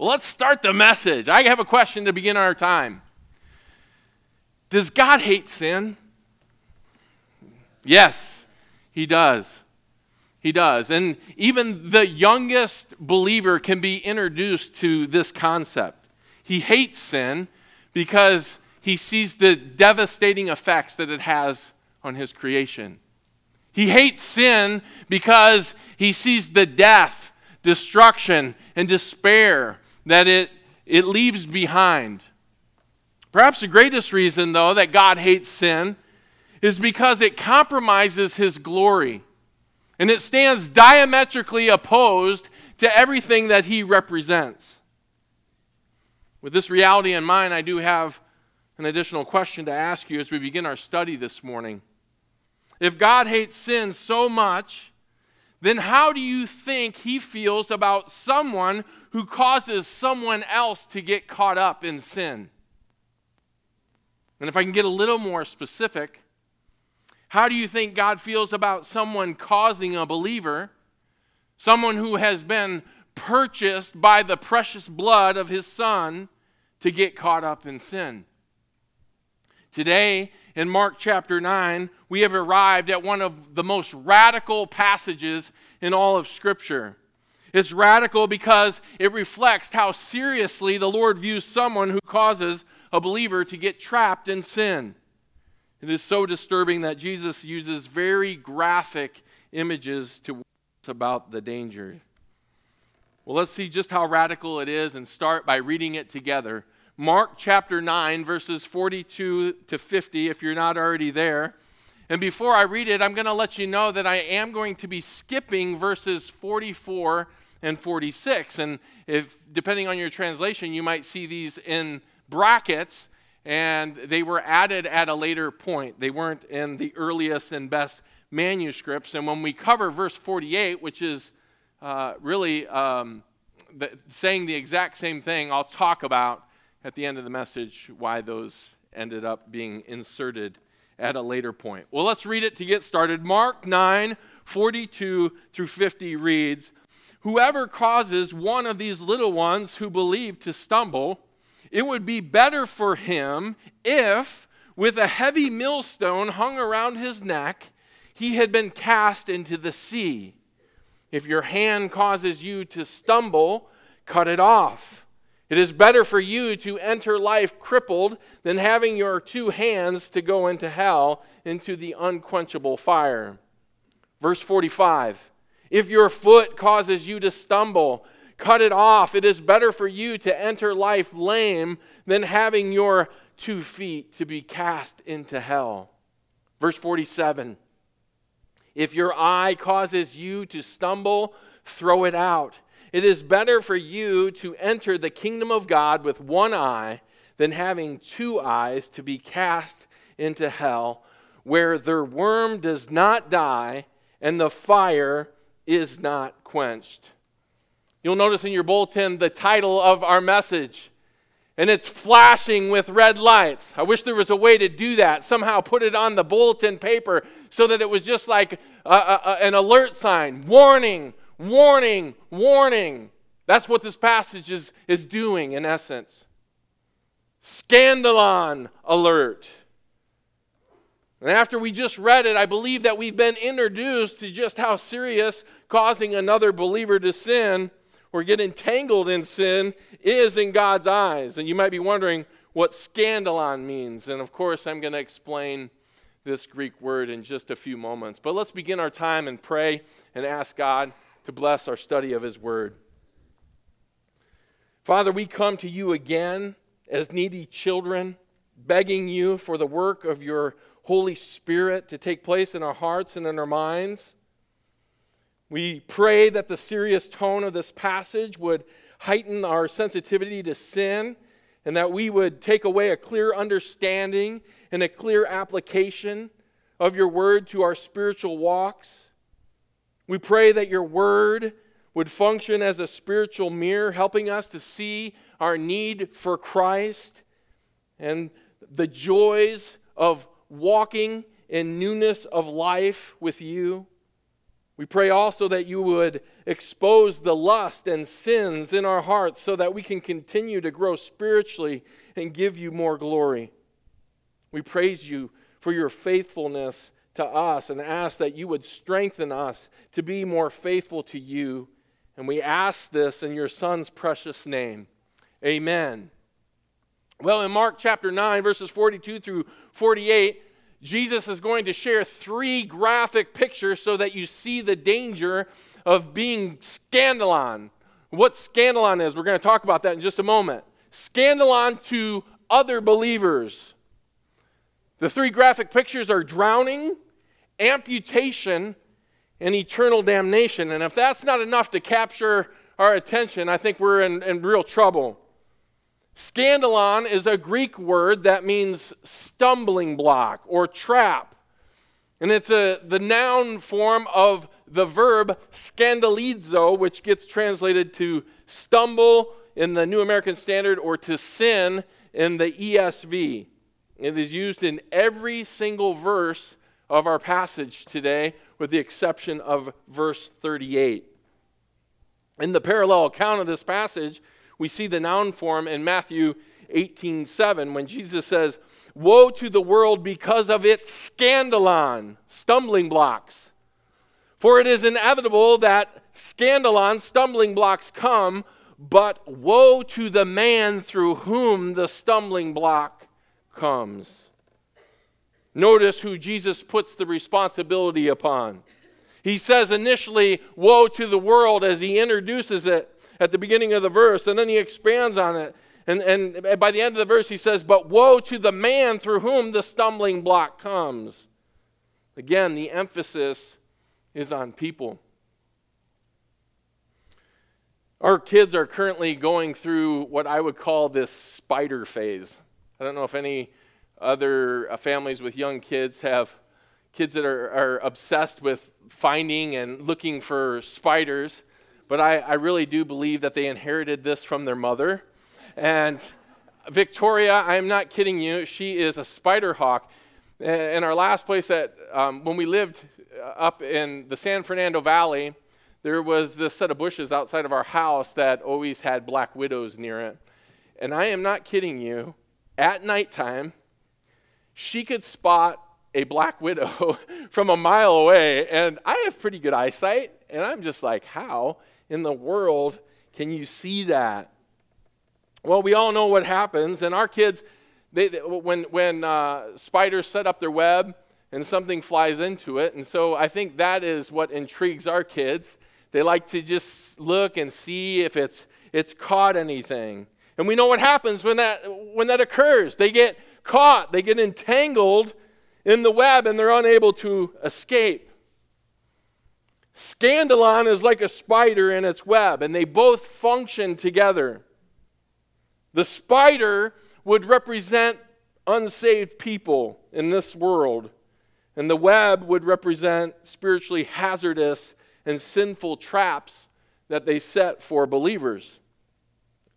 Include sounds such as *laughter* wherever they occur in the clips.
Well, let's start the message. I have a question to begin our time. Does God hate sin? Yes, He does. He does. And even the youngest believer can be introduced to this concept. He hates sin because he sees the devastating effects that it has on his creation. He hates sin because he sees the death, destruction, and despair that it, it leaves behind. Perhaps the greatest reason, though, that God hates sin is because it compromises his glory. And it stands diametrically opposed to everything that he represents. With this reality in mind, I do have an additional question to ask you as we begin our study this morning. If God hates sin so much, then how do you think he feels about someone who causes someone else to get caught up in sin? And if I can get a little more specific, how do you think God feels about someone causing a believer, someone who has been purchased by the precious blood of his son, to get caught up in sin? Today, in Mark chapter 9, we have arrived at one of the most radical passages in all of Scripture. It's radical because it reflects how seriously the Lord views someone who causes a believer to get trapped in sin. It is so disturbing that Jesus uses very graphic images to warn us about the danger. Well, let's see just how radical it is and start by reading it together. Mark chapter 9, verses 42 to 50, if you're not already there. And before I read it, I'm going to let you know that I am going to be skipping verses 44 and 46. And if, depending on your translation, you might see these in brackets and they were added at a later point. They weren't in the earliest and best manuscripts. And when we cover verse 48, which is uh, really um, the, saying the exact same thing, I'll talk about at the end of the message why those ended up being inserted at a later point. Well, let's read it to get started. Mark 9 42 through 50 reads Whoever causes one of these little ones who believe to stumble, it would be better for him if, with a heavy millstone hung around his neck, he had been cast into the sea. If your hand causes you to stumble, cut it off. It is better for you to enter life crippled than having your two hands to go into hell, into the unquenchable fire. Verse 45 If your foot causes you to stumble, Cut it off. It is better for you to enter life lame than having your two feet to be cast into hell. Verse 47 If your eye causes you to stumble, throw it out. It is better for you to enter the kingdom of God with one eye than having two eyes to be cast into hell, where their worm does not die and the fire is not quenched. You'll notice in your bulletin the title of our message, and it's flashing with red lights. I wish there was a way to do that. Somehow put it on the bulletin paper so that it was just like a, a, an alert sign warning, warning, warning. That's what this passage is, is doing in essence. Scandalon alert. And after we just read it, I believe that we've been introduced to just how serious causing another believer to sin or get entangled in sin is in God's eyes. And you might be wondering what scandalon means. And of course, I'm going to explain this Greek word in just a few moments. But let's begin our time and pray and ask God to bless our study of His Word. Father, we come to you again as needy children, begging you for the work of your Holy Spirit to take place in our hearts and in our minds. We pray that the serious tone of this passage would heighten our sensitivity to sin and that we would take away a clear understanding and a clear application of your word to our spiritual walks. We pray that your word would function as a spiritual mirror, helping us to see our need for Christ and the joys of walking in newness of life with you. We pray also that you would expose the lust and sins in our hearts so that we can continue to grow spiritually and give you more glory. We praise you for your faithfulness to us and ask that you would strengthen us to be more faithful to you. And we ask this in your Son's precious name. Amen. Well, in Mark chapter 9, verses 42 through 48, Jesus is going to share three graphic pictures so that you see the danger of being scandalon. What scandalon is, we're going to talk about that in just a moment. Scandalon to other believers. The three graphic pictures are drowning, amputation, and eternal damnation. And if that's not enough to capture our attention, I think we're in, in real trouble. Scandalon is a Greek word that means stumbling block or trap. And it's a, the noun form of the verb scandalizo, which gets translated to stumble in the New American Standard or to sin in the ESV. It is used in every single verse of our passage today, with the exception of verse 38. In the parallel account of this passage, we see the noun form in Matthew 18 7 when Jesus says, Woe to the world because of its scandalon, stumbling blocks. For it is inevitable that scandalon, stumbling blocks come, but woe to the man through whom the stumbling block comes. Notice who Jesus puts the responsibility upon. He says initially, Woe to the world as he introduces it at the beginning of the verse, and then he expands on it. And, and by the end of the verse, he says, But woe to the man through whom the stumbling block comes. Again, the emphasis is on people. Our kids are currently going through what I would call this spider phase. I don't know if any other uh, families with young kids have kids that are, are obsessed with finding and looking for spiders but I, I really do believe that they inherited this from their mother. And Victoria, I am not kidding you, she is a spider hawk. In our last place, that um, when we lived up in the San Fernando Valley, there was this set of bushes outside of our house that always had black widows near it. And I am not kidding you, at nighttime, she could spot a black widow *laughs* from a mile away. And I have pretty good eyesight. And I'm just like, how? In the world can you see that? Well, we all know what happens, and our kids, they, they, when, when uh, spiders set up their web and something flies into it, and so I think that is what intrigues our kids. They like to just look and see if it's, it's caught anything. And we know what happens when that, when that occurs. They get caught, they get entangled in the web, and they're unable to escape. Scandalon is like a spider in its web, and they both function together. The spider would represent unsaved people in this world, and the web would represent spiritually hazardous and sinful traps that they set for believers.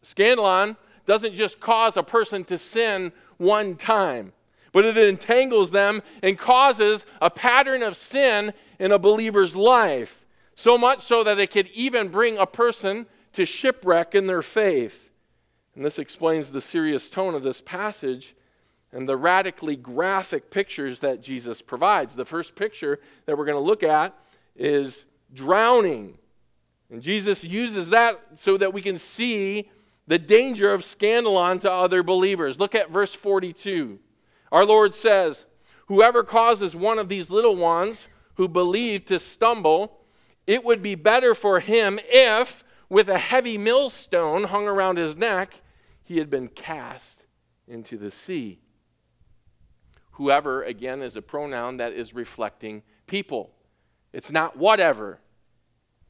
Scandalon doesn't just cause a person to sin one time, but it entangles them and causes a pattern of sin in a believer's life. So much so that it could even bring a person to shipwreck in their faith. And this explains the serious tone of this passage and the radically graphic pictures that Jesus provides. The first picture that we're going to look at is drowning. And Jesus uses that so that we can see the danger of scandalon to other believers. Look at verse 42. Our Lord says, Whoever causes one of these little ones who believe to stumble, it would be better for him if, with a heavy millstone hung around his neck, he had been cast into the sea. Whoever, again, is a pronoun that is reflecting people. It's not whatever,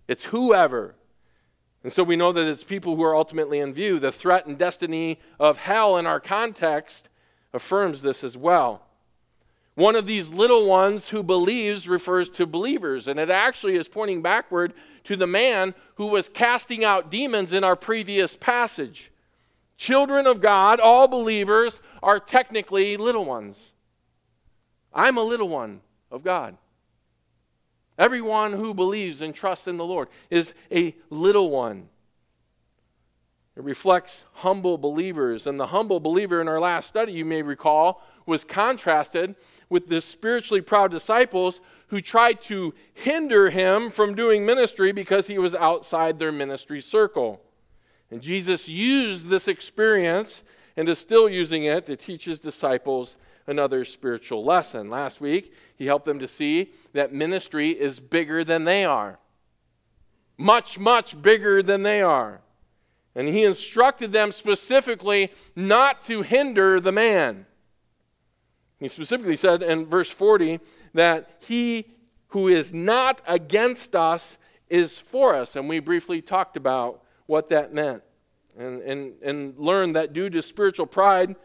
it's whoever. And so we know that it's people who are ultimately in view. The threat and destiny of hell in our context affirms this as well. One of these little ones who believes refers to believers, and it actually is pointing backward to the man who was casting out demons in our previous passage. Children of God, all believers, are technically little ones. I'm a little one of God. Everyone who believes and trusts in the Lord is a little one. It reflects humble believers. And the humble believer in our last study, you may recall, was contrasted with the spiritually proud disciples who tried to hinder him from doing ministry because he was outside their ministry circle. And Jesus used this experience and is still using it to teach his disciples another spiritual lesson. Last week, he helped them to see that ministry is bigger than they are. Much, much bigger than they are. And he instructed them specifically not to hinder the man. He specifically said in verse 40 that he who is not against us is for us. And we briefly talked about what that meant and, and, and learned that due to spiritual pride,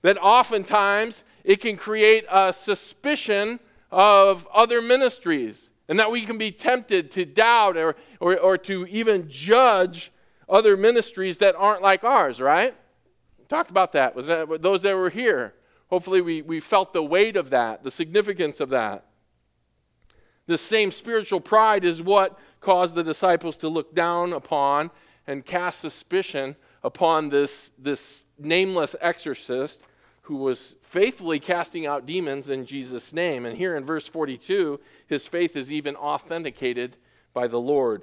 that oftentimes it can create a suspicion of other ministries and that we can be tempted to doubt or, or, or to even judge other ministries that aren't like ours, right? talked about that. Was that those that were here? Hopefully, we, we felt the weight of that, the significance of that. The same spiritual pride is what caused the disciples to look down upon and cast suspicion upon this, this nameless exorcist who was faithfully casting out demons in Jesus' name. And here in verse 42, his faith is even authenticated by the Lord.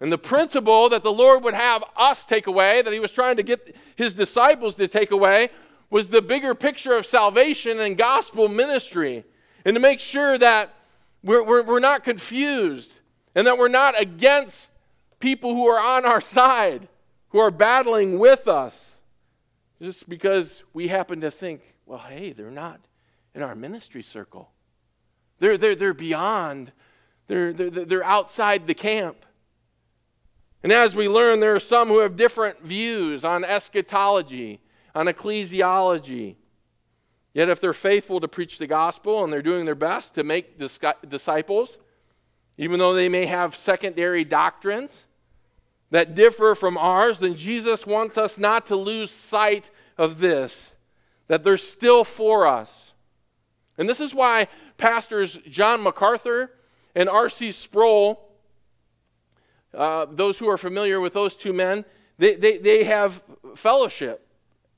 And the principle that the Lord would have us take away, that he was trying to get his disciples to take away, was the bigger picture of salvation and gospel ministry. And to make sure that we're, we're, we're not confused and that we're not against people who are on our side, who are battling with us just because we happen to think, well, hey, they're not in our ministry circle. They're, they're, they're beyond, they're, they're, they're outside the camp. And as we learn, there are some who have different views on eschatology, on ecclesiology. Yet, if they're faithful to preach the gospel and they're doing their best to make disciples, even though they may have secondary doctrines, that differ from ours, then Jesus wants us not to lose sight of this, that they're still for us. And this is why pastors John MacArthur and R.C. Sproul, uh, those who are familiar with those two men, they, they, they have fellowship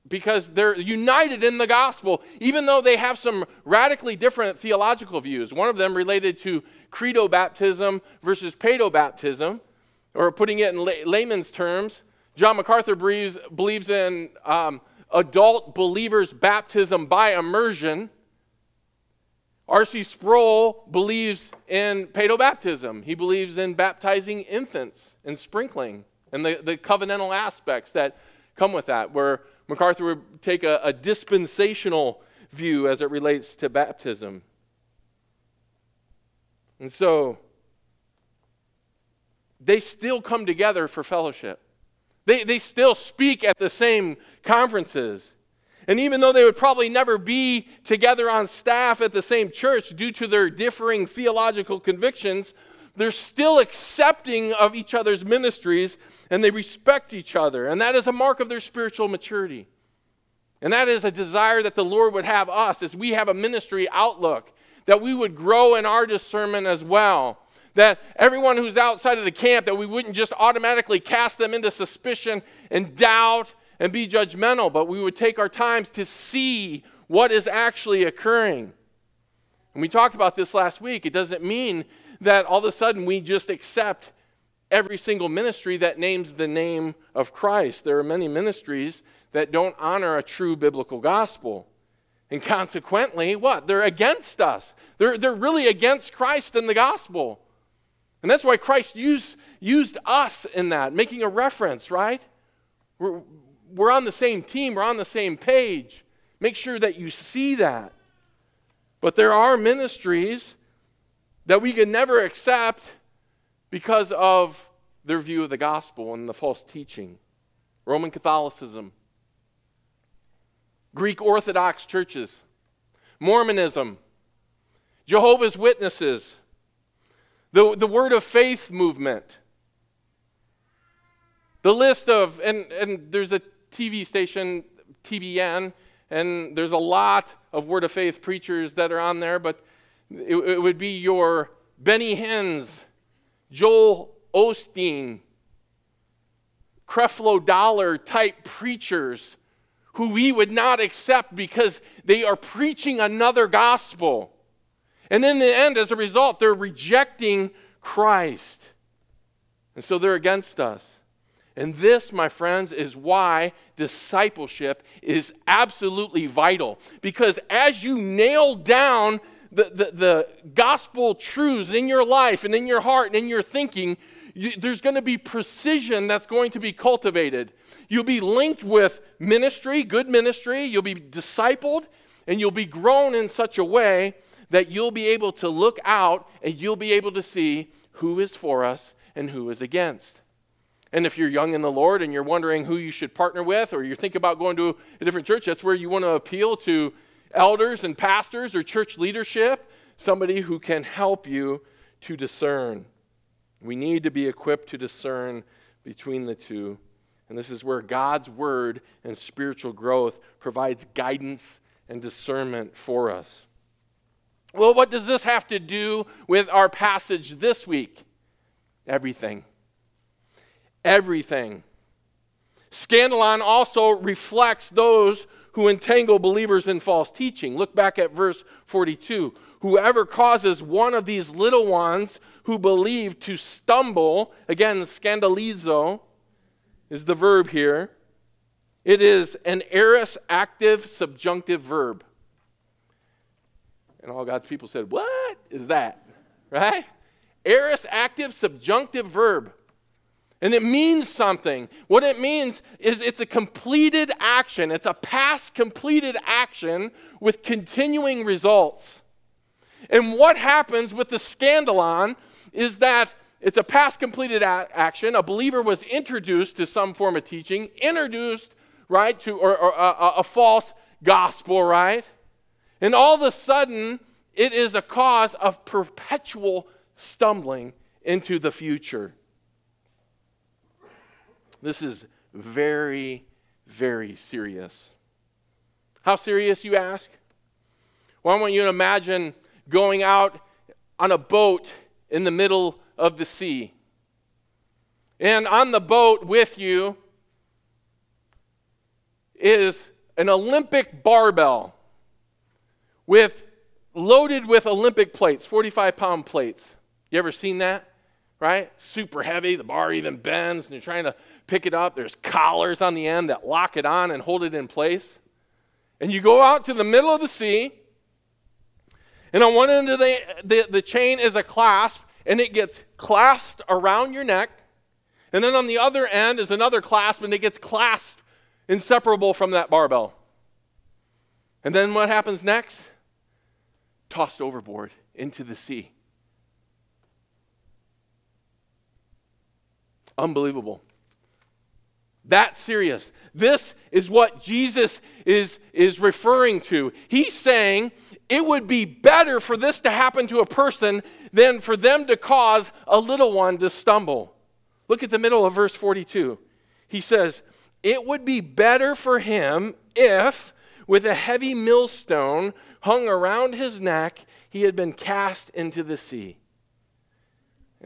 because they're united in the gospel, even though they have some radically different theological views. One of them related to credo baptism versus paedo baptism or putting it in layman's terms, John MacArthur believes, believes in um, adult believers' baptism by immersion. R.C. Sproul believes in pedo baptism. He believes in baptizing infants and sprinkling and the, the covenantal aspects that come with that, where MacArthur would take a, a dispensational view as it relates to baptism. And so, they still come together for fellowship. They, they still speak at the same conferences. And even though they would probably never be together on staff at the same church due to their differing theological convictions, they're still accepting of each other's ministries and they respect each other. And that is a mark of their spiritual maturity. And that is a desire that the Lord would have us as we have a ministry outlook, that we would grow in our discernment as well that everyone who's outside of the camp, that we wouldn't just automatically cast them into suspicion and doubt and be judgmental, but we would take our times to see what is actually occurring. And we talked about this last week. It doesn't mean that all of a sudden we just accept every single ministry that names the name of Christ. There are many ministries that don't honor a true biblical gospel. And consequently, what? They're against us. They're, they're really against Christ and the gospel. And that's why Christ used, used us in that, making a reference, right? We're, we're on the same team, we're on the same page. Make sure that you see that. But there are ministries that we can never accept because of their view of the gospel and the false teaching. Roman Catholicism, Greek Orthodox churches, Mormonism, Jehovah's Witnesses, the, the word of faith movement. The list of, and, and there's a TV station, TBN, and there's a lot of word of faith preachers that are on there, but it, it would be your Benny Hinns, Joel Osteen, Creflo Dollar type preachers who we would not accept because they are preaching another gospel. And in the end, as a result, they're rejecting Christ. And so they're against us. And this, my friends, is why discipleship is absolutely vital. Because as you nail down the, the, the gospel truths in your life and in your heart and in your thinking, you, there's going to be precision that's going to be cultivated. You'll be linked with ministry, good ministry, you'll be discipled, and you'll be grown in such a way that you'll be able to look out and you'll be able to see who is for us and who is against. And if you're young in the Lord and you're wondering who you should partner with, or you think about going to a different church, that's where you want to appeal to elders and pastors or church leadership, somebody who can help you to discern. We need to be equipped to discern between the two. And this is where God's word and spiritual growth provides guidance and discernment for us. Well, what does this have to do with our passage this week? Everything. Everything. Scandalon also reflects those who entangle believers in false teaching. Look back at verse 42. Whoever causes one of these little ones who believe to stumble, again, scandalizo is the verb here. It is an aorist active subjunctive verb. And all God's people said, What is that? Right? Aorist active subjunctive verb. And it means something. What it means is it's a completed action, it's a past completed action with continuing results. And what happens with the scandalon is that it's a past completed a- action. A believer was introduced to some form of teaching, introduced, right, to or, or uh, a, a false gospel, right? And all of a sudden, it is a cause of perpetual stumbling into the future. This is very, very serious. How serious, you ask? Well, I want you to imagine going out on a boat in the middle of the sea. And on the boat with you is an Olympic barbell with loaded with Olympic plates, 45 pound plates. You ever seen that? Right? Super heavy. The bar even bends and you're trying to pick it up. There's collars on the end that lock it on and hold it in place. And you go out to the middle of the sea, and on one end of the, the, the chain is a clasp, and it gets clasped around your neck. And then on the other end is another clasp, and it gets clasped inseparable from that barbell. And then what happens next? Tossed overboard into the sea. Unbelievable. That serious. This is what Jesus is, is referring to. He's saying it would be better for this to happen to a person than for them to cause a little one to stumble. Look at the middle of verse 42. He says, It would be better for him if, with a heavy millstone hung around his neck, he had been cast into the sea.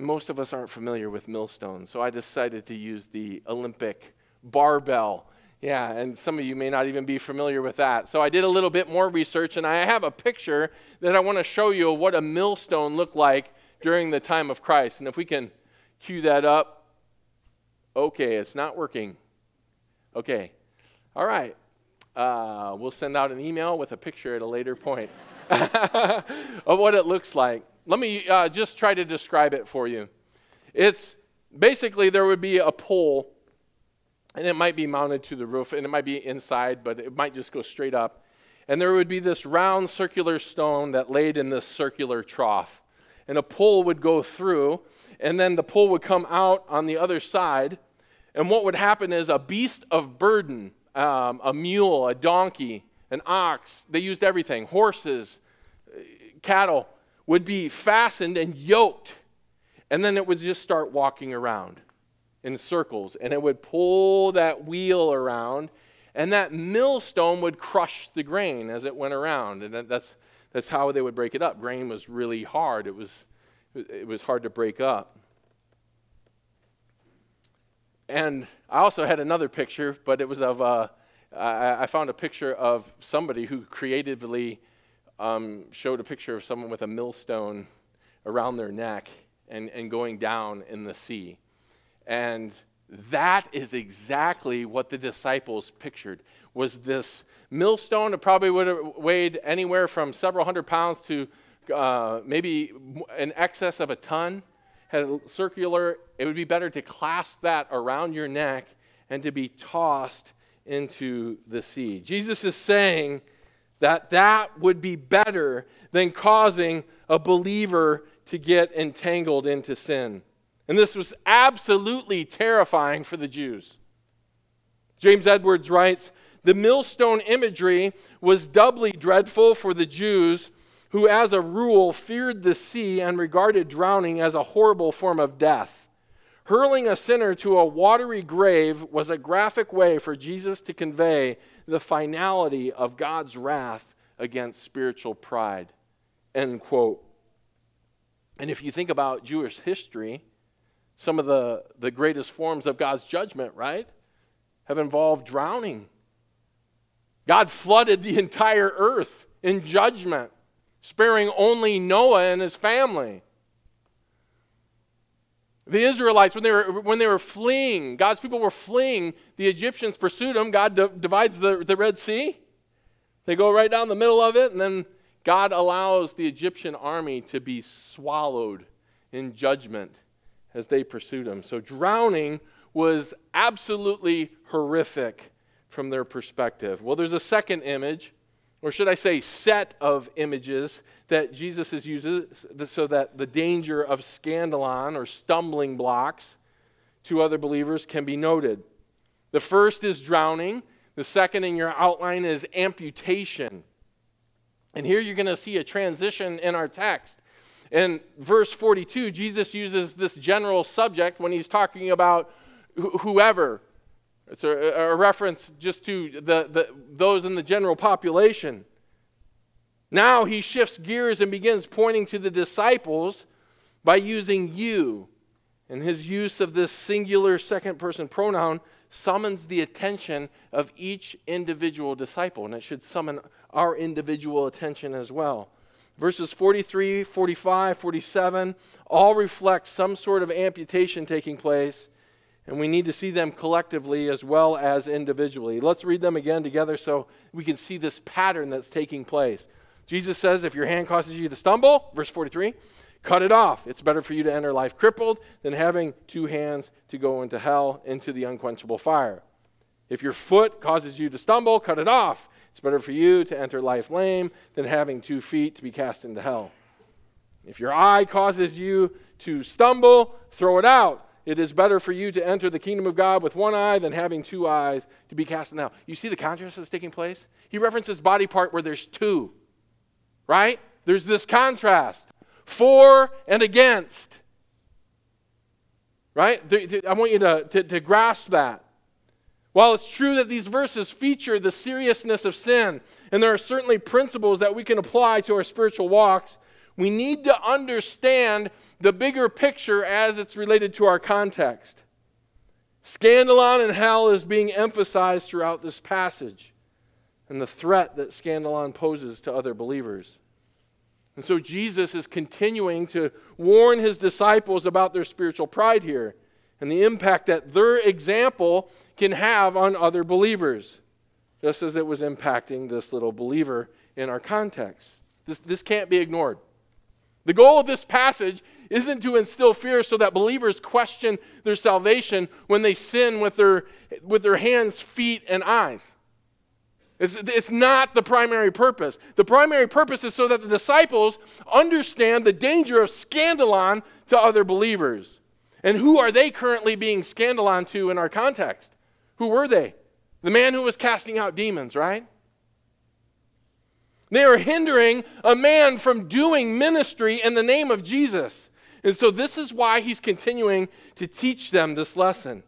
And most of us aren't familiar with millstones, so I decided to use the Olympic barbell yeah, and some of you may not even be familiar with that. So I did a little bit more research, and I have a picture that I want to show you of what a millstone looked like during the time of Christ. And if we can cue that up. Okay, it's not working. Okay. All right. Uh, we'll send out an email with a picture at a later point *laughs* of what it looks like. Let me uh, just try to describe it for you. It's basically there would be a pole and it might be mounted to the roof, and it might be inside, but it might just go straight up. And there would be this round circular stone that laid in this circular trough. And a pole would go through, and then the pole would come out on the other side. And what would happen is a beast of burden, um, a mule, a donkey, an ox, they used everything, horses, cattle, would be fastened and yoked. And then it would just start walking around in circles, and it would pull that wheel around, and that millstone would crush the grain as it went around. And that's, that's how they would break it up. Grain was really hard, it was, it was hard to break up. And I also had another picture, but it was of, uh, I, I found a picture of somebody who creatively um, showed a picture of someone with a millstone around their neck and, and going down in the sea. And that is exactly what the disciples pictured was this millstone it probably would have weighed anywhere from several hundred pounds to uh, maybe in excess of a ton had a circular it would be better to clasp that around your neck and to be tossed into the sea jesus is saying that that would be better than causing a believer to get entangled into sin. And this was absolutely terrifying for the Jews. James Edwards writes The millstone imagery was doubly dreadful for the Jews, who, as a rule, feared the sea and regarded drowning as a horrible form of death. Hurling a sinner to a watery grave was a graphic way for Jesus to convey the finality of God's wrath against spiritual pride. End quote. And if you think about Jewish history, some of the, the greatest forms of God's judgment, right, have involved drowning. God flooded the entire earth in judgment, sparing only Noah and his family. The Israelites, when they were, when they were fleeing, God's people were fleeing, the Egyptians pursued them. God d- divides the, the Red Sea. They go right down the middle of it, and then God allows the Egyptian army to be swallowed in judgment as they pursued him. So drowning was absolutely horrific from their perspective. Well, there's a second image, or should I say, set of images that Jesus is uses so that the danger of scandalon or stumbling blocks to other believers can be noted. The first is drowning, the second in your outline is amputation. And here you're going to see a transition in our text. In verse 42, Jesus uses this general subject when he's talking about whoever. It's a, a, reference just to the, the, those in the general population. Now he shifts gears and begins pointing to the disciples by using you. And his use of this singular second person pronoun summons the attention of each individual disciple, and it should summon our individual attention as well. Verses 43, 45, 47 all reflect some sort of amputation taking place, and we need to see them collectively as well as individually. Let's read them again together so we can see this pattern that's taking place. Jesus says, If your hand causes you to stumble, verse 43, cut it off. It's better for you to enter life crippled than having two hands to go into hell, into the unquenchable fire. If your foot causes you to stumble, cut it off. It's better for you to enter life lame than having two feet to be cast into hell. If your eye causes you to stumble, throw it out. It is better for you to enter the kingdom of God with one eye than having two eyes to be cast into hell. You see the contrast that's taking place? He references body part where there's two, right? There's this contrast for and against. Right? I want you to, to, to grasp that. While it's true that these verses feature the seriousness of sin, and there are certainly principles that we can apply to our spiritual walks, we need to understand the bigger picture as it's related to our context. Scandalon and hell is being emphasized throughout this passage, and the threat that scandalon poses to other believers. And so Jesus is continuing to warn his disciples about their spiritual pride here and the impact that their example can have on other believers, just as it was impacting this little believer in our context. This, this can't be ignored. The goal of this passage isn't to instill fear so that believers question their salvation when they sin with their, with their hands, feet, and eyes. It's, it's not the primary purpose. The primary purpose is so that the disciples understand the danger of scandalon to other believers. And who are they currently being scandalon to in our context? Who were they? The man who was casting out demons, right? They are hindering a man from doing ministry in the name of Jesus. And so, this is why he's continuing to teach them this lesson.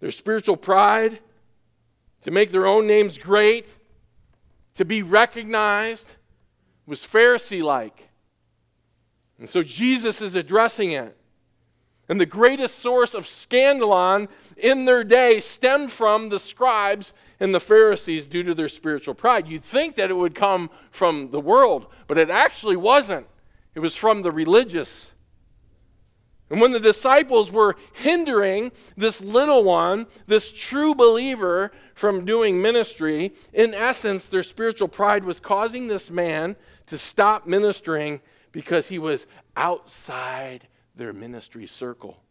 Their spiritual pride, to make their own names great, to be recognized, was Pharisee like. And so Jesus is addressing it. And the greatest source of scandalon in their day stemmed from the scribes and the Pharisees due to their spiritual pride. You'd think that it would come from the world, but it actually wasn't. It was from the religious. And when the disciples were hindering this little one, this true believer, from doing ministry, in essence, their spiritual pride was causing this man to stop ministering because he was outside their ministry circle.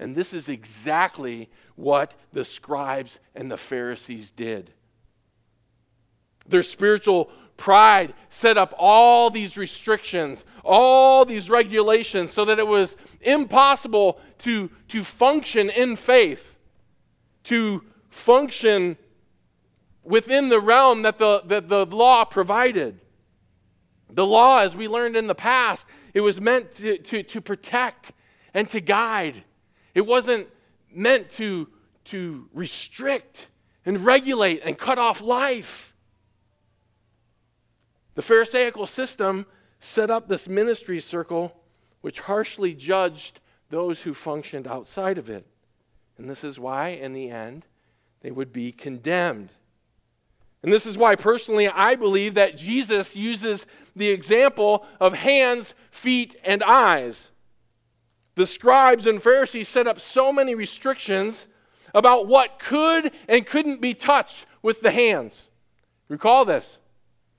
And this is exactly what the scribes and the Pharisees did. Their spiritual pride set up all these restrictions, all these regulations, so that it was impossible to, to function in faith, to function within the realm that the, that the law provided. The law, as we learned in the past, it was meant to, to, to protect and to guide. It wasn't meant to, to restrict and regulate and cut off life. The Pharisaical system set up this ministry circle which harshly judged those who functioned outside of it. And this is why, in the end, they would be condemned. And this is why, personally, I believe that Jesus uses the example of hands, feet, and eyes. The scribes and Pharisees set up so many restrictions about what could and couldn't be touched with the hands. Recall this.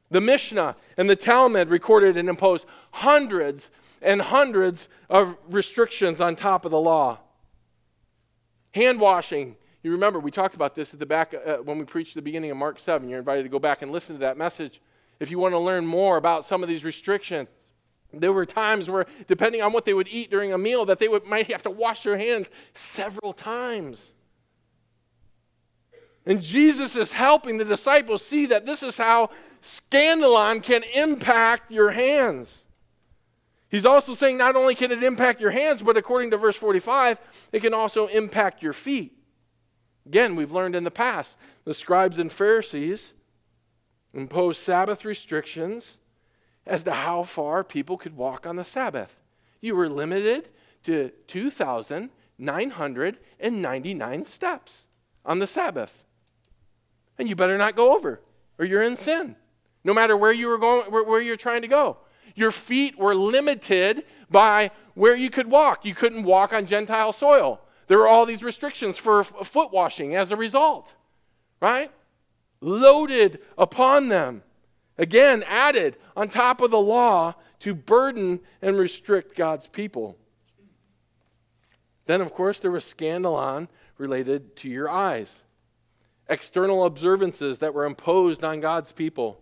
The Mishnah and the Talmud recorded and imposed hundreds and hundreds of restrictions on top of the law. Hand washing you remember, we talked about this at the back uh, when we preached the beginning of Mark 7. You're invited to go back and listen to that message if you want to learn more about some of these restrictions. There were times where, depending on what they would eat during a meal, that they would, might have to wash their hands several times. And Jesus is helping the disciples see that this is how scandalon can impact your hands. He's also saying not only can it impact your hands, but according to verse 45, it can also impact your feet. Again, we've learned in the past the scribes and Pharisees imposed Sabbath restrictions as to how far people could walk on the Sabbath. You were limited to 2,999 steps on the Sabbath. And you better not go over, or you're in sin, no matter where you were going, where, where you're trying to go. Your feet were limited by where you could walk. You couldn't walk on Gentile soil. There were all these restrictions for foot washing as a result, right? Loaded upon them. Again, added on top of the law to burden and restrict God's people. Then, of course, there was scandalon related to your eyes, external observances that were imposed on God's people.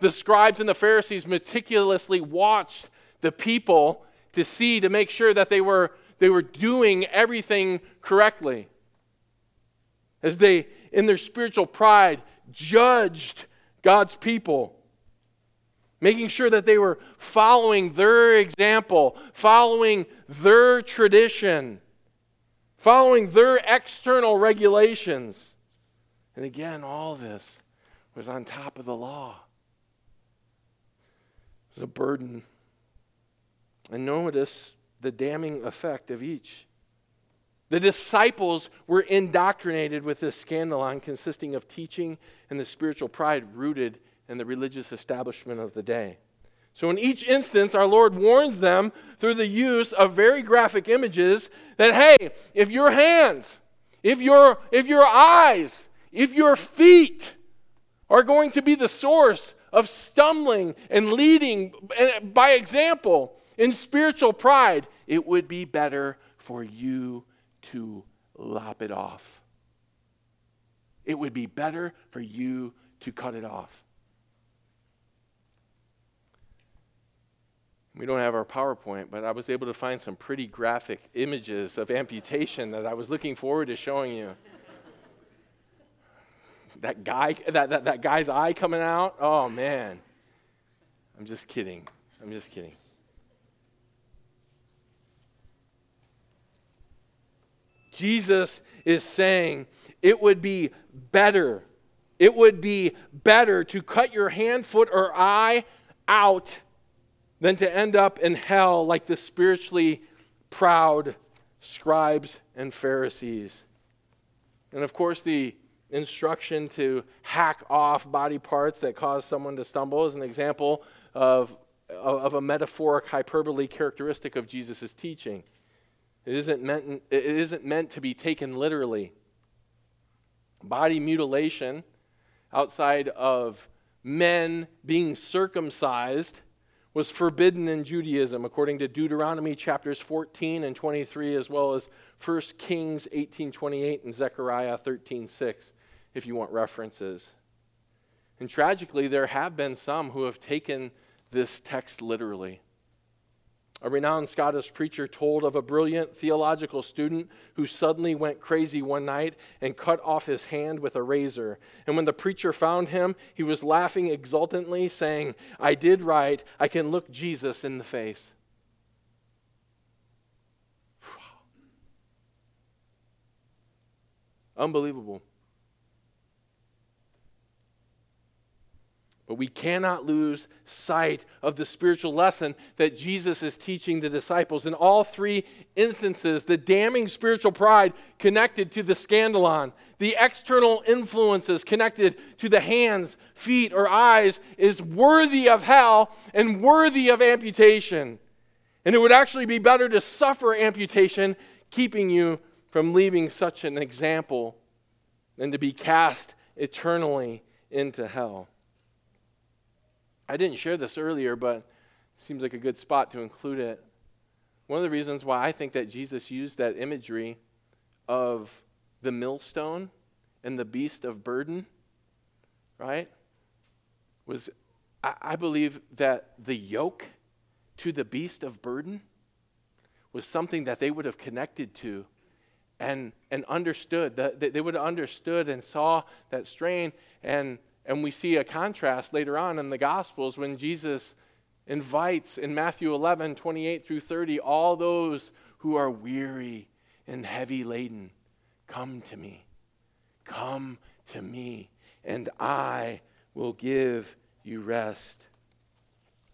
The scribes and the Pharisees meticulously watched the people to see, to make sure that they were they were doing everything correctly. As they, in their spiritual pride, judged God's people, making sure that they were following their example, following their tradition, following their external regulations. And again, all this was on top of the law. It was a burden. And notice the damning effect of each. The disciples were indoctrinated with this scandalon consisting of teaching and the spiritual pride rooted in the religious establishment of the day. So, in each instance, our Lord warns them through the use of very graphic images that, hey, if your hands, if your, if your eyes, if your feet are going to be the source of stumbling and leading eh, by example in spiritual pride, it would be better for you to lop it off. It would be better for you to cut it off. We don't have our PowerPoint, but I was able to find some pretty graphic images of amputation that I was looking forward to showing you. that guy, that, that, that guy's eye coming out, oh man. I'm just kidding. I'm just kidding. Jesus is saying it would be better, it would be better to cut your hand, foot, or eye out than to end up in hell like the spiritually proud scribes and Pharisees. And of course, the instruction to hack off body parts that cause someone to stumble is an example of, of a metaphoric hyperbole characteristic of Jesus' teaching. It isn't, meant, it isn't meant to be taken literally. Body mutilation outside of men being circumcised was forbidden in Judaism, according to Deuteronomy chapters 14 and 23, as well as 1 Kings 18:28 and Zechariah 13:6, if you want references. And tragically, there have been some who have taken this text literally. A renowned Scottish preacher told of a brilliant theological student who suddenly went crazy one night and cut off his hand with a razor. And when the preacher found him, he was laughing exultantly, saying, I did right. I can look Jesus in the face. Unbelievable. But we cannot lose sight of the spiritual lesson that Jesus is teaching the disciples. In all three instances, the damning spiritual pride connected to the scandalon, the external influences connected to the hands, feet, or eyes is worthy of hell and worthy of amputation. And it would actually be better to suffer amputation, keeping you from leaving such an example, than to be cast eternally into hell. I didn't share this earlier, but it seems like a good spot to include it. One of the reasons why I think that Jesus used that imagery of the millstone and the beast of burden, right, was I, I believe that the yoke to the beast of burden was something that they would have connected to and, and understood. That they would have understood and saw that strain and and we see a contrast later on in the Gospels when Jesus invites in Matthew 11, 28 through 30, all those who are weary and heavy laden, come to me. Come to me, and I will give you rest.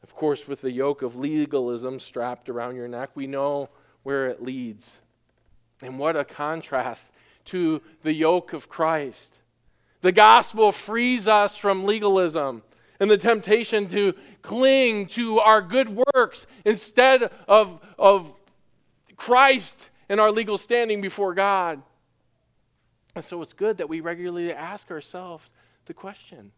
Of course, with the yoke of legalism strapped around your neck, we know where it leads. And what a contrast to the yoke of Christ. The gospel frees us from legalism and the temptation to cling to our good works instead of, of Christ and our legal standing before God. And so it's good that we regularly ask ourselves the question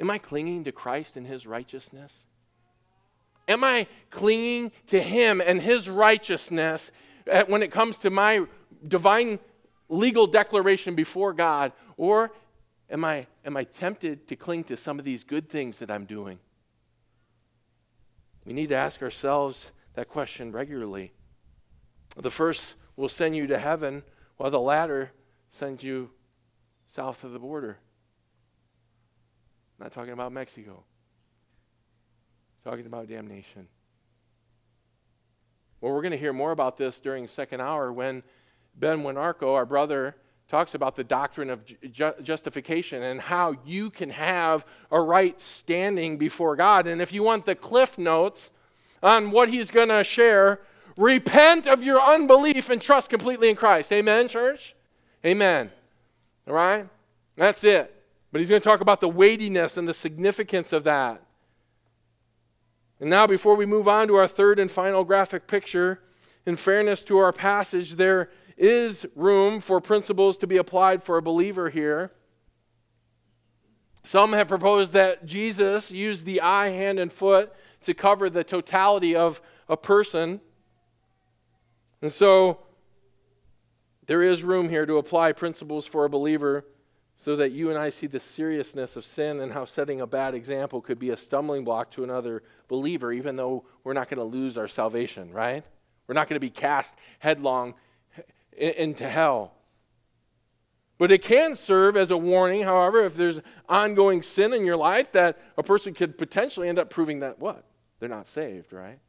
Am I clinging to Christ and his righteousness? Am I clinging to him and his righteousness when it comes to my divine legal declaration before God? Or am I, am I tempted to cling to some of these good things that I'm doing? We need to ask ourselves that question regularly. The first will send you to heaven, while the latter sends you south of the border. I'm not talking about Mexico. I'm talking about damnation. Well, we're going to hear more about this during second hour when Ben Winarco, our brother, talks about the doctrine of ju- justification and how you can have a right standing before God. And if you want the cliff notes on what he's going to share, repent of your unbelief and trust completely in Christ. Amen, church? Amen. All right? That's it. But he's going to talk about the weightiness and the significance of that. And now, before we move on to our third and final graphic picture, in fairness to our passage, there is room for principles to be applied for a believer here. Some have proposed that Jesus used the eye, hand, and foot to cover the totality of a person. And so there is room here to apply principles for a believer so that you and I see the seriousness of sin and how setting a bad example could be a stumbling block to another believer, even though we're not going to lose our salvation, right? We're not going to be cast headlong into hell. But it can serve as a warning, however, if there's ongoing sin in your life, that a person could potentially end up proving that what? They're not saved, right?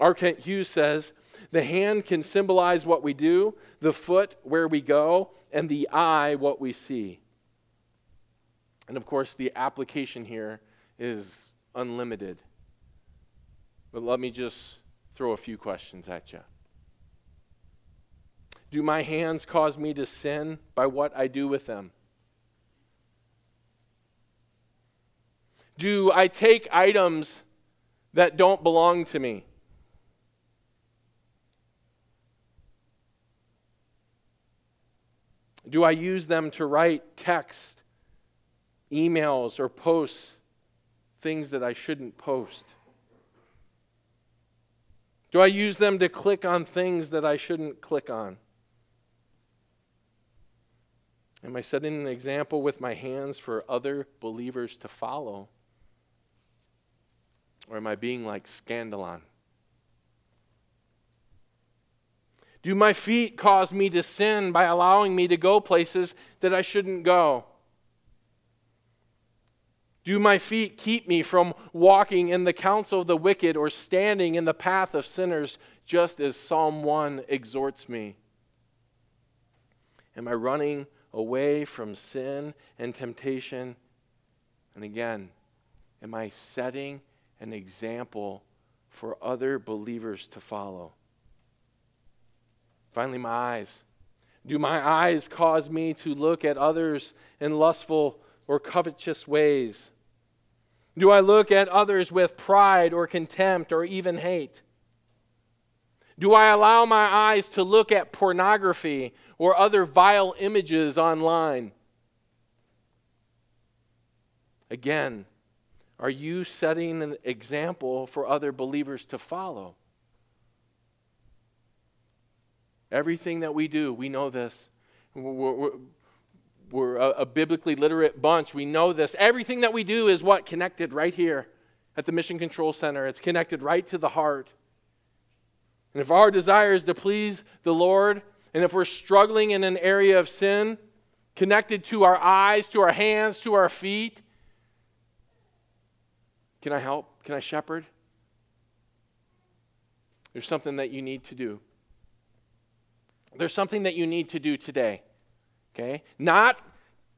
R. Kent Hughes says the hand can symbolize what we do, the foot where we go, and the eye what we see. And of course, the application here is unlimited. But let me just throw a few questions at you. Do my hands cause me to sin by what I do with them? Do I take items that don't belong to me? Do I use them to write text, emails, or posts things that I shouldn't post? Do I use them to click on things that I shouldn't click on? Am I setting an example with my hands for other believers to follow? Or am I being like Scandalon? Do my feet cause me to sin by allowing me to go places that I shouldn't go? Do my feet keep me from walking in the counsel of the wicked or standing in the path of sinners, just as Psalm 1 exhorts me? Am I running away from sin and temptation? And again, am I setting an example for other believers to follow. Finally, my eyes. Do my eyes cause me to look at others in lustful or covetous ways? Do I look at others with pride or contempt or even hate? Do I allow my eyes to look at pornography or other vile images online? Again, are you setting an example for other believers to follow? Everything that we do, we know this. We're, we're, we're a, a, biblically literate bunch. We know this. Everything that we do is what? Connected right here at the Mission Control Center. It's connected right to the heart. And if our desire is to please the Lord, and if we're struggling in an area of sin, connected to our eyes, to our hands, to our feet, can I help? Can I shepherd? There's something that you need to do. There's something that you need to do today. Okay? Not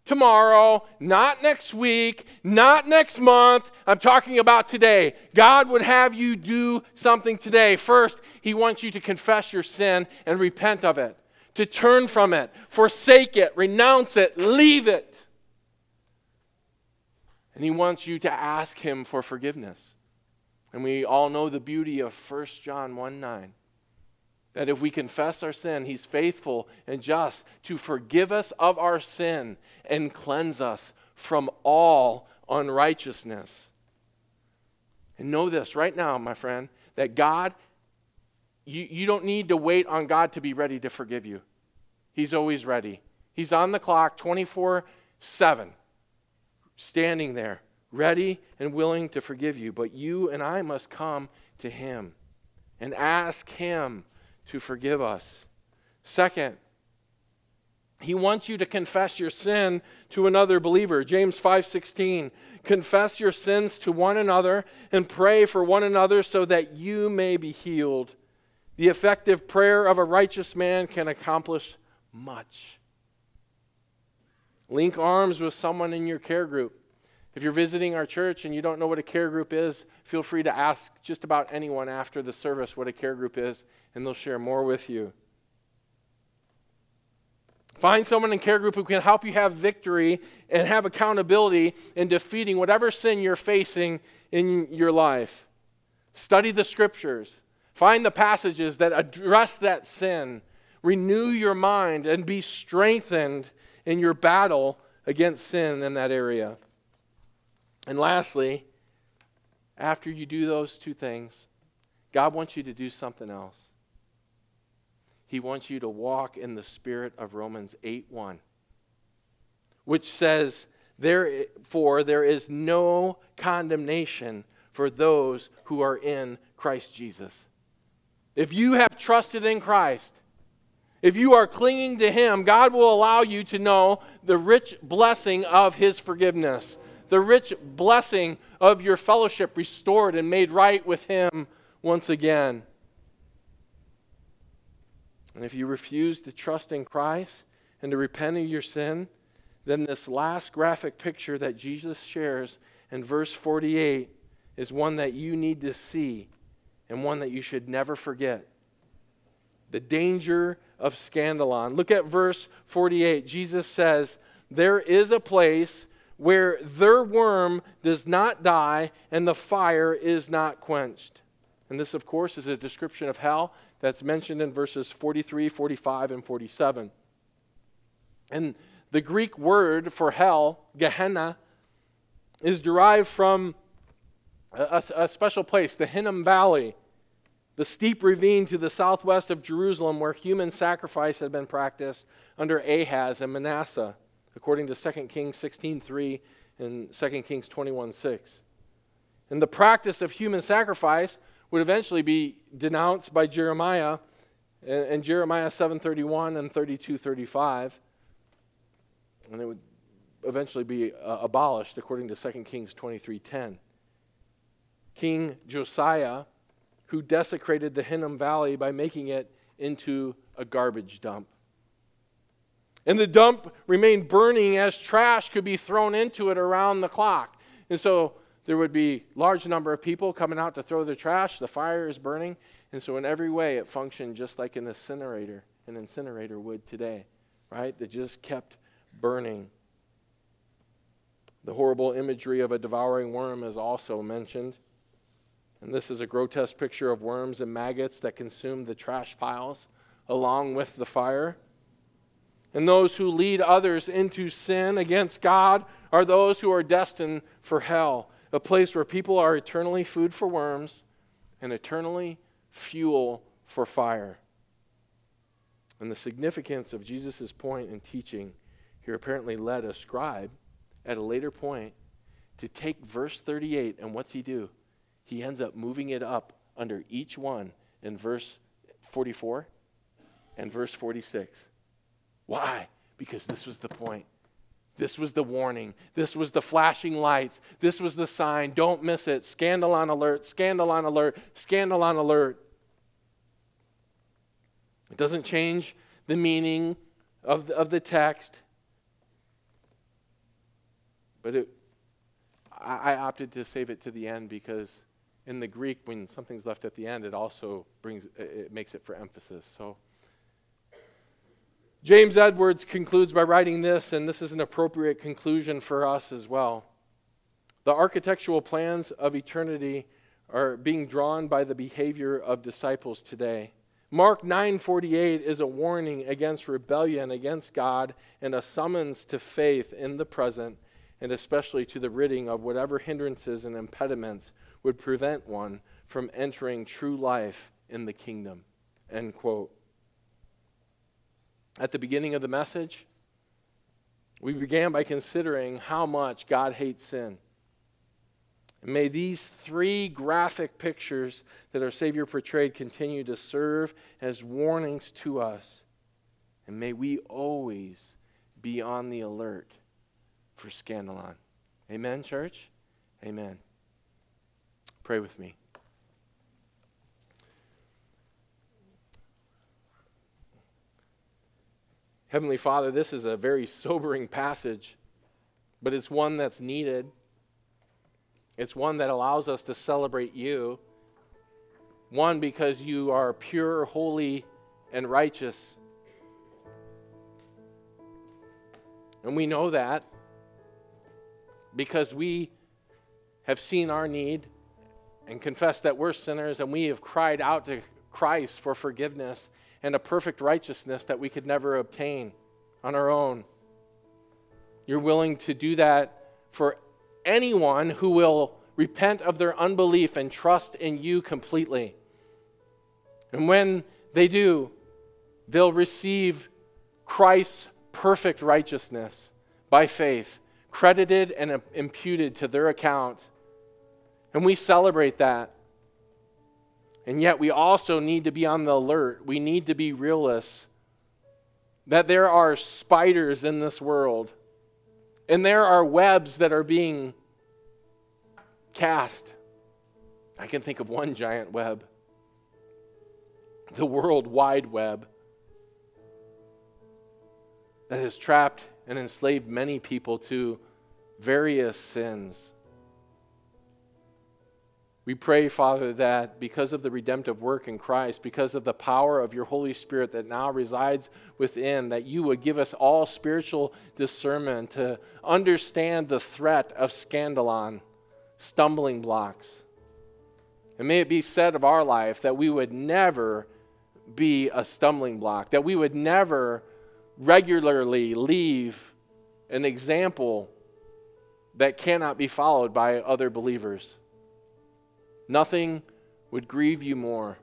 tomorrow, not next week, not next month. I'm talking about today. God would have you do something today. First, He wants you to confess your sin and repent of it, to turn from it, forsake it, renounce it, leave it. And he wants you to ask him for forgiveness. And we all know the beauty of 1 John 1 9. That if we confess our sin, he's faithful and just to forgive us of our sin and cleanse us from all unrighteousness. And know this right now, my friend, that God, you, you don't need to wait on God to be ready to forgive you. He's always ready. He's on the clock 24 7 standing there, ready and willing to forgive you. But you and I must come to Him and ask Him to forgive us. Second, he wants you to confess your sin to another believer. James 5:16. Confess your sins to one another and pray for one another so that you may be healed. The effective prayer of a righteous man can accomplish much. Link arms with someone in your care group. If you're visiting our church and you don't know what a care group is, feel free to ask just about anyone after the service what a care group is, and they'll share more with you. Find someone in care group who can help you have victory and have accountability in defeating whatever sin you're facing in your life. Study the scriptures. Find the passages that address that sin. Renew your mind and be strengthened in your battle against sin in that area. And lastly, after you do those two things, God wants you to do something else. He wants you to walk in the spirit of Romans 8 1, which says, Therefore, there is no condemnation for those who are in Christ Jesus. If you have trusted in Christ, if you are clinging to Him, God will allow you to know the rich blessing of His forgiveness, the rich blessing of your fellowship restored and made right with Him once again. And if you refuse to trust in Christ and to repent of your sin, then this last graphic picture that Jesus shares in verse 48 is one that you need to see and one that you should never forget. The danger of scandalon. Look at verse 48. Jesus says, There is a place where their worm does not die and the fire is not quenched. And this, of course, is a description of hell that's mentioned in verses 43, 45, and 47. And the Greek word for hell, Gehenna, is derived from a, a, special place, the Hinnom Valley, the steep ravine to the southwest of Jerusalem where human sacrifice had been practiced under Ahaz and Manasseh according to 2 Kings 16:3 and 2 Kings 21:6. And the practice of human sacrifice would eventually be denounced by Jeremiah in Jeremiah 7:31 and 32:35 and it would eventually be uh, abolished according to 2 Kings 23:10. King Josiah who desecrated the Hinnom Valley by making it into a garbage dump. And the dump remained burning as trash could be thrown into it around the clock. And so there would be large number of people coming out to throw their trash. The fire is burning. And so in every way it functioned just like an incinerator, an incinerator would today, right? That just kept burning. The horrible imagery of a devouring worm is also mentioned. And this is a grotesque picture of worms and maggots that consume the trash piles along with the fire. And those who lead others into sin against God are those who are destined for hell, a place where people are eternally food for worms and eternally fuel for fire. And the significance of Jesus' point in teaching here apparently led a scribe at a later point to take verse 38 and what's he do? He ends up moving it up under each one in verse 44 and verse 46. Why? Because this was the point. This was the warning. This was the flashing lights. This was the sign. Don't miss it. Scandalon alert, scandalon alert, scandalon alert. It doesn't change the meaning of the, of the text. But it, I, I opted to save it to the end because in the Greek, when something's left at the end, it also brings it makes it for emphasis. So James Edwards concludes by writing this, and this is an appropriate conclusion for us as well. The architectural plans of eternity are being drawn by the behavior of disciples today. Mark 9:48 is a warning against rebellion against God and a summons to faith in the present and especially to the ridding of whatever hindrances and impediments would prevent one from entering true life in the kingdom. End quote. At the beginning of the message, we began by considering how much God hates sin. And may these three graphic pictures that our Savior portrayed continue to serve as warnings to us. And may we always be on the alert for scandalon. Amen, church? Amen. Pray with me. Heavenly Father, this is a very sobering passage, but it's one that's needed. It's one that allows us to celebrate you. One, because you are pure, holy, and righteous. And we know that because we have seen our need and confessed that we're sinners and we have cried out to Christ for forgiveness and a perfect righteousness that we could never obtain on our own. You're willing to do that for anyone who will repent of their unbelief and trust in you completely. And when they do, they'll receive Christ's perfect righteousness by faith, credited and imputed to their account. And we celebrate that. And yet, we also need to be on the alert. We need to be realists that there are spiders in this world, and there are webs that are being cast. I can think of one giant web the World Wide Web that has trapped and enslaved many people to various sins. We pray, Father, that because of the redemptive work in Christ, because of the power of your Holy Spirit that now resides within, that you would give us all spiritual discernment to understand the threat of scandalon, stumbling blocks. And may it be said of our life that we would never be a stumbling block, that we would never regularly leave an example that cannot be followed by other believers. Nothing would grieve you more.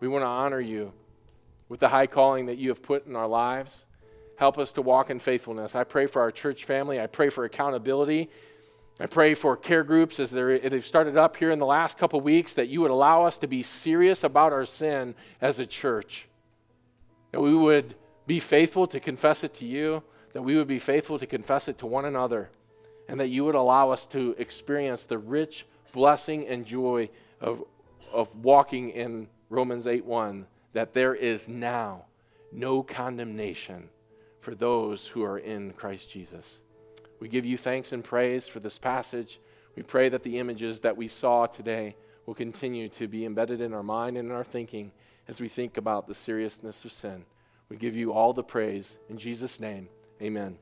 We want to honor you with the high calling that you have put in our lives. Help us to walk in faithfulness. I pray for our church family. I pray for accountability. I pray for care groups as they've started up here in the last couple weeks that you would allow us to be serious about our sin as a church. That we would be faithful to confess it to you, that we would be faithful to confess it to one another and that you would allow us to experience the rich blessing and joy of, of walking in Romans 8 1, that there is now no condemnation for those who are in Christ Jesus. We give you thanks and praise for this passage. We pray that the images that we saw today will continue to be embedded in our mind and in our thinking as we think about the seriousness of sin. We give you all the praise. In Jesus' name, amen.